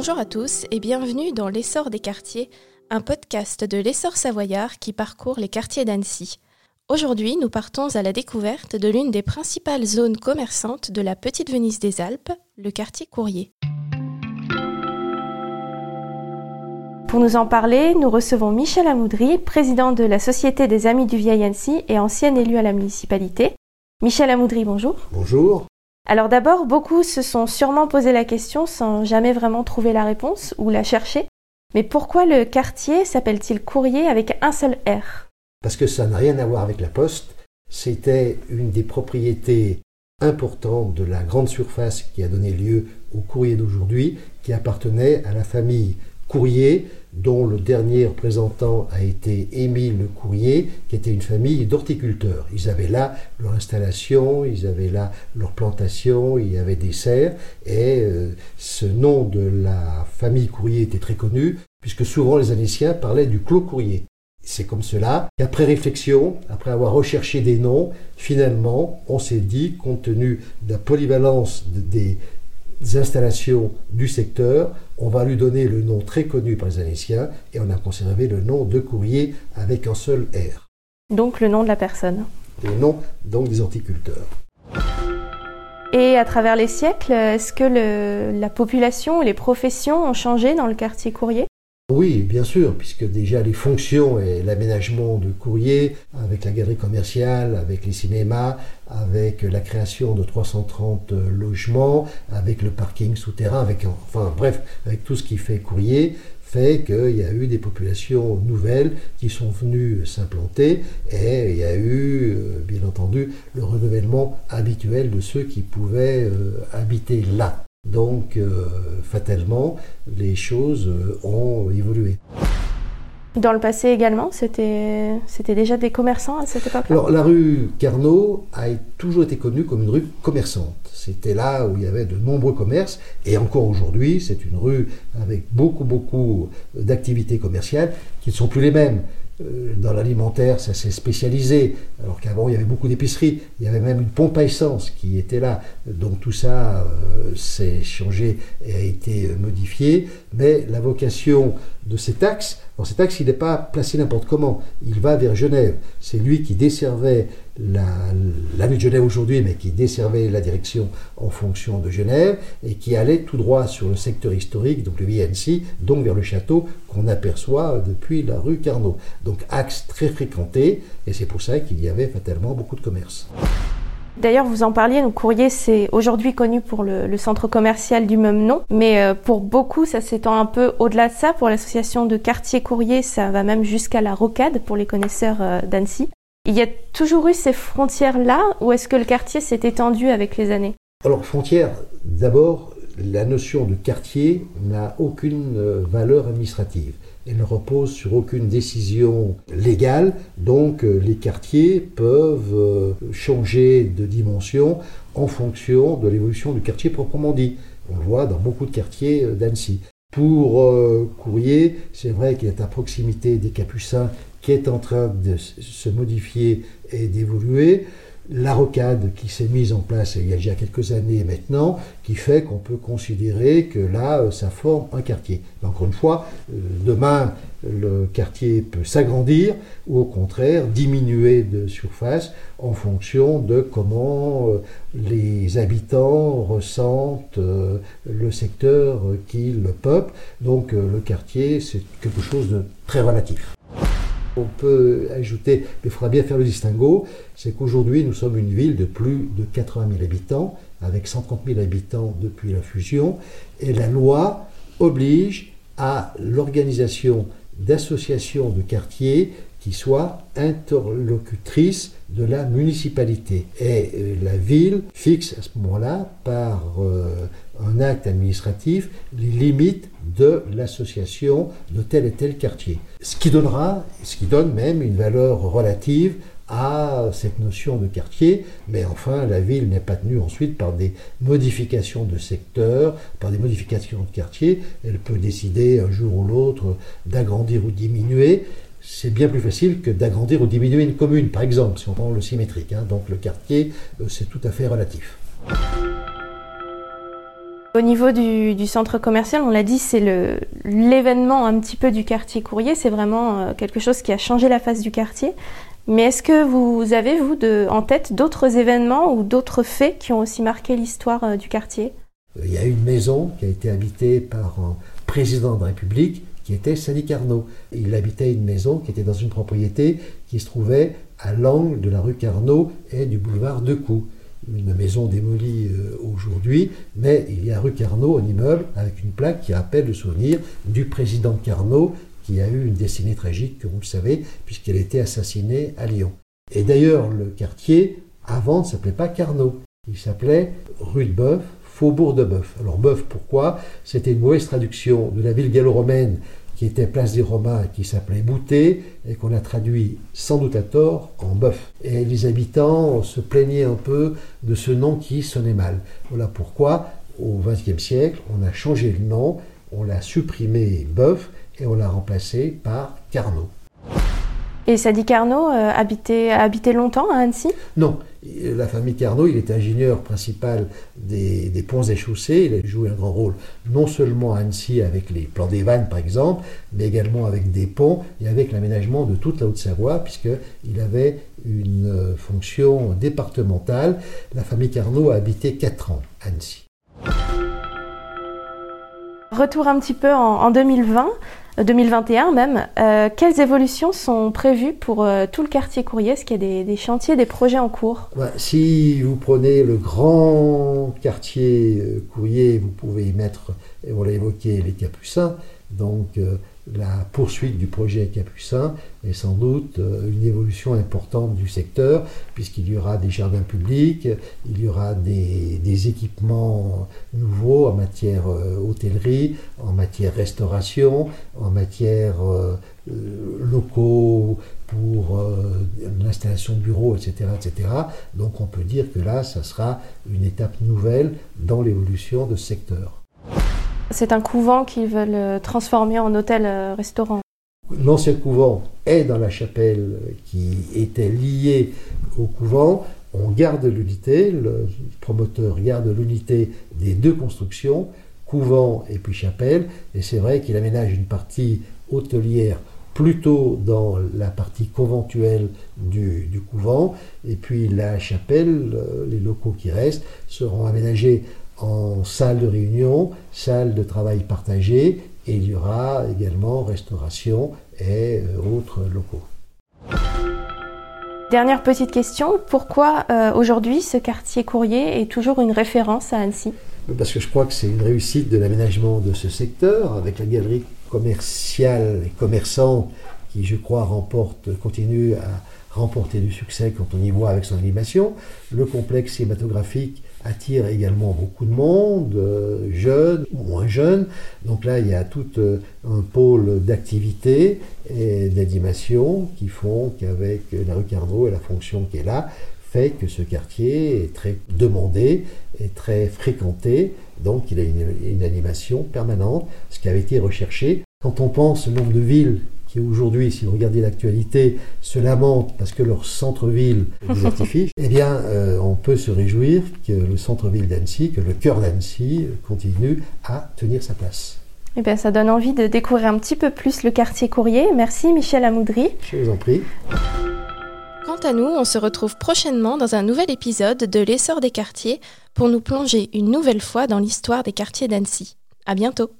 Bonjour à tous et bienvenue dans L'essor des quartiers, un podcast de l'essor savoyard qui parcourt les quartiers d'Annecy. Aujourd'hui, nous partons à la découverte de l'une des principales zones commerçantes de la Petite Venise des Alpes, le quartier Courrier. Pour nous en parler, nous recevons Michel Amoudry, président de la Société des Amis du Vieil Annecy et ancien élu à la municipalité. Michel Amoudry, bonjour. Bonjour. Alors d'abord, beaucoup se sont sûrement posé la question sans jamais vraiment trouver la réponse ou la chercher. Mais pourquoi le quartier s'appelle-t-il Courrier avec un seul R? Parce que ça n'a rien à voir avec la poste. C'était une des propriétés importantes de la grande surface qui a donné lieu au courrier d'aujourd'hui, qui appartenait à la famille Courrier, dont le dernier représentant a été Émile Courrier, qui était une famille d'horticulteurs. Ils avaient là leur installation, ils avaient là leur plantation, il y avait des serres, et euh, ce nom de la famille Courrier était très connu, puisque souvent les Annéciens parlaient du Clos Courrier. C'est comme cela qu'après réflexion, après avoir recherché des noms, finalement, on s'est dit, compte tenu de la polyvalence des installations du secteur, on va lui donner le nom très connu par les Annéciens et on a conservé le nom de courrier avec un seul R. Donc le nom de la personne. Le nom donc des horticulteurs. Et à travers les siècles, est-ce que la population ou les professions ont changé dans le quartier courrier? Oui, bien sûr, puisque déjà les fonctions et l'aménagement de courrier, avec la galerie commerciale, avec les cinémas, avec la création de 330 logements, avec le parking souterrain, avec enfin bref, avec tout ce qui fait courrier, fait qu'il y a eu des populations nouvelles qui sont venues s'implanter et il y a eu, euh, bien entendu, le renouvellement habituel de ceux qui pouvaient euh, habiter là. Donc, euh, fatalement, les choses euh, ont évolué. Dans le passé également, c'était, déjà des commerçants à cette époque-là? Alors, la rue Carnot a toujours été connue comme une rue commerçante. C'était là où il y avait de nombreux commerces, et encore aujourd'hui, c'est une rue avec beaucoup, beaucoup d'activités commerciales qui ne sont plus les mêmes. Euh, dans l'alimentaire, ça s'est spécialisé, alors qu'avant il y avait beaucoup d'épiceries, il y avait même une pompe à essence qui était là, donc tout ça euh, s'est changé et a été modifié, mais la vocation de cet axe, alors cet axe il n'est pas placé n'importe comment, il va vers Genève, c'est lui qui desservait la, la de Genève aujourd'hui, mais qui desservait la direction en fonction de Genève, et qui allait tout droit sur le secteur historique, donc le VNC, donc vers le château qu'on aperçoit depuis la rue Carnot. Donc axe très fréquenté, et c'est pour ça qu'il y avait fatalement beaucoup de commerce. D'ailleurs, vous en parliez, courrier, c'est aujourd'hui connu pour le, centre commercial du même nom, mais euh, pour beaucoup, ça s'étend un peu au-delà de ça. Pour l'association de quartier courrier, ça va même jusqu'à la rocade pour les connaisseurs euh, d'Annecy. Il y a toujours eu ces frontières-là, ou est-ce que le quartier s'est étendu avec les années? Alors, frontières, d'abord, la notion de quartier n'a aucune euh, valeur administrative. Elle ne repose sur aucune décision légale, donc euh, les quartiers peuvent euh, changer de dimension en fonction de l'évolution du quartier proprement dit. On le voit dans beaucoup de quartiers d'Annecy. Pour Courrier, c'est vrai qu'il est à proximité des Capucins qui est en train de se modifier et d'évoluer la rocade qui s'est mise en place il y a déjà quelques années maintenant, qui fait qu'on peut considérer que là, euh, ça forme un quartier. encore une fois, euh, demain, le quartier peut s'agrandir ou au contraire diminuer de surface en fonction de comment euh, les habitants ressentent le secteur qu'ils peuplent. Donc le quartier, c'est quelque chose de très relatif. On peut ajouter, mais il faudra bien faire le distinguo, c'est qu'aujourd'hui nous sommes une ville de plus de 80 000 habitants, avec 130 000 habitants depuis la fusion, et la loi oblige à l'organisation d'associations de quartiers qui soient interlocutrices de la municipalité. Et euh, la ville fixe à ce moment-là, par euh, un acte administratif, les limites de l'association de tel et tel quartier. Ce qui donnera, ce qui donne même une valeur relative à cette notion de quartier, mais enfin la ville n'est pas tenue ensuite par des modifications de secteur, par des modifications de quartier, elle peut décider un jour ou l'autre d'agrandir ou diminuer, c'est bien plus facile que d'agrandir ou diminuer une commune, par exemple, si on prend le symétrique. Hein. donc le quartier, euh, c'est tout à fait relatif. Au niveau du, centre commercial, on l'a dit, c'est l'événement un petit peu du quartier courrier. C'est vraiment euh, quelque chose qui a changé la face du quartier. Mais est-ce que vous avez, vous, en tête d'autres événements ou d'autres faits qui ont aussi marqué l'histoire euh, du quartier? Il y a une maison qui a été habitée par un président de la République qui était Sadi Carnot. Il habitait une maison qui était dans une propriété qui se trouvait à l'angle de la rue Carnot et du boulevard Decou une maison démolie euh, aujourd'hui, mais il y a rue Carnot, un immeuble avec une plaque qui rappelle le souvenir du président Carnot qui a eu une destinée tragique, comme vous le savez, puisqu'il a été assassiné à Lyon. Et d'ailleurs, le quartier, avant, ne s'appelait pas Carnot, il s'appelait rue de Boeuf, Faubourg de Boeuf. Alors Boeuf, pourquoi? C'était une mauvaise traduction de la ville gallo-romaine qui était place des Romains qui s'appelait Bouté et qu'on a traduit sans doute à tort en bœuf. Et les habitants se plaignaient un peu de ce nom qui sonnait mal. Voilà pourquoi au XXe siècle on a changé le nom, on l'a supprimé bœuf et on l'a remplacé par Carnot. Et Sadi Carnot euh, habitait, habitait longtemps à Annecy? Non, la famille Carnot, il était ingénieur principal des, ponts et chaussées. Il a joué un grand rôle non seulement à Annecy avec les plans des vannes par exemple, mais également avec des ponts et avec l'aménagement de toute la Haute-Savoie, puisqu'il avait une euh, fonction départementale. La famille Carnot a habité 4 ans à Annecy. Retour un petit peu en 2020. 2021 même. Euh, quelles évolutions sont prévues pour euh, tout le quartier Courrier? Est-ce qu'il y a des, chantiers, des projets en cours? Si vous prenez le grand quartier euh, Courrier, vous pouvez y mettre, et on l'a évoqué, les Capucins. Donc la poursuite du projet Capucin est sans doute euh, une évolution importante du secteur, puisqu'il y aura des jardins publics, il y aura des, équipements nouveaux en matière euh, hôtellerie, en matière restauration, en matière euh, locaux pour l'installation de bureaux, etc., etc. Donc on peut dire que là, ça sera une étape nouvelle dans l'évolution de ce secteur. C'est un couvent qu'ils veulent euh, transformer en hôtel-restaurant. Euh, L'ancien couvent est dans la chapelle qui était liée au couvent. On garde l'unité, le promoteur garde l'unité des deux constructions, couvent et puis chapelle. Et c'est vrai qu'il aménage une partie hôtelière plutôt dans la partie conventuelle du, couvent, et puis la chapelle, euh, les locaux qui restent, seront aménagés en salle de réunion, salle de travail partagée, et il y aura également restauration et euh, autres locaux. Dernière petite question, pourquoi euh, aujourd'hui ce quartier courrier est toujours une référence à Annecy? Parce que je crois que c'est une réussite de l'aménagement de ce secteur, avec la galerie commerciale et commerçante qui, je crois, remporte, continue à remporter du succès quand on y voit avec son animation, le complexe cinématographique attire également beaucoup de monde, euh, jeunes ou moins jeunes. Donc là, il y a tout euh, un pôle d'activité et d'animation qui font qu'avec la rue Carnot et la fonction qui est là, fait que ce quartier est très demandé et très fréquenté. Donc il a une, une animation permanente, ce qui avait été recherché. Quand on pense au nombre de villes qui aujourd'hui, si vous regardez l'actualité, se lamentent parce que leur centre-ville désertifie, eh bien, euh, on peut se réjouir que le centre-ville d'Annecy, que le cœur d'Annecy continue à tenir sa place. Eh bien, ça donne envie de découvrir un petit peu plus le quartier courrier. Merci Michel Amoudry. Je vous en prie. Quant à nous, on se retrouve prochainement dans un nouvel épisode de L'essor des quartiers pour nous plonger une nouvelle fois dans l'histoire des quartiers d'Annecy. À bientôt.